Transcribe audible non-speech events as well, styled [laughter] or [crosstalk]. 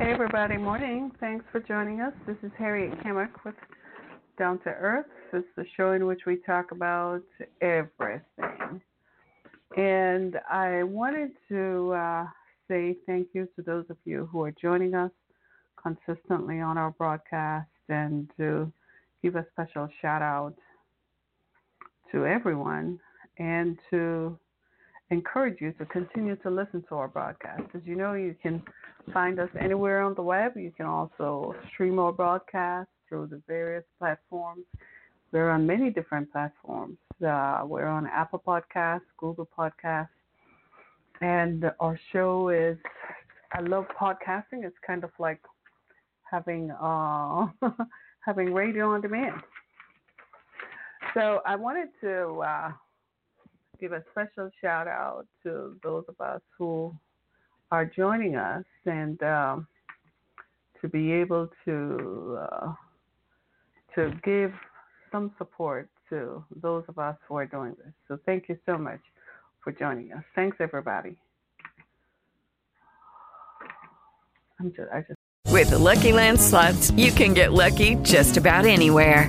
Hey everybody, morning. Thanks for joining us. This is Harriet Cammock with Down to Earth. It's the show in which we talk about everything. And I wanted to uh, say thank you to those of you who are joining us consistently on our broadcast and to give a special shout out to everyone and to encourage you to continue to listen to our broadcast. As you know, you can find us anywhere on the web. You can also stream our broadcast through the various platforms. We're on many different platforms. Uh, we're on Apple Podcasts, Google Podcasts, and our show is. I love podcasting. It's kind of like having uh, [laughs] having radio on demand. So I wanted to uh, give a special shout out to those of us who are joining us and um, to be able to uh, to give some support to those of us who are doing this. So thank you so much for joining us. Thanks everybody. I'm just, I just With the Lucky Land slots, you can get lucky just about anywhere.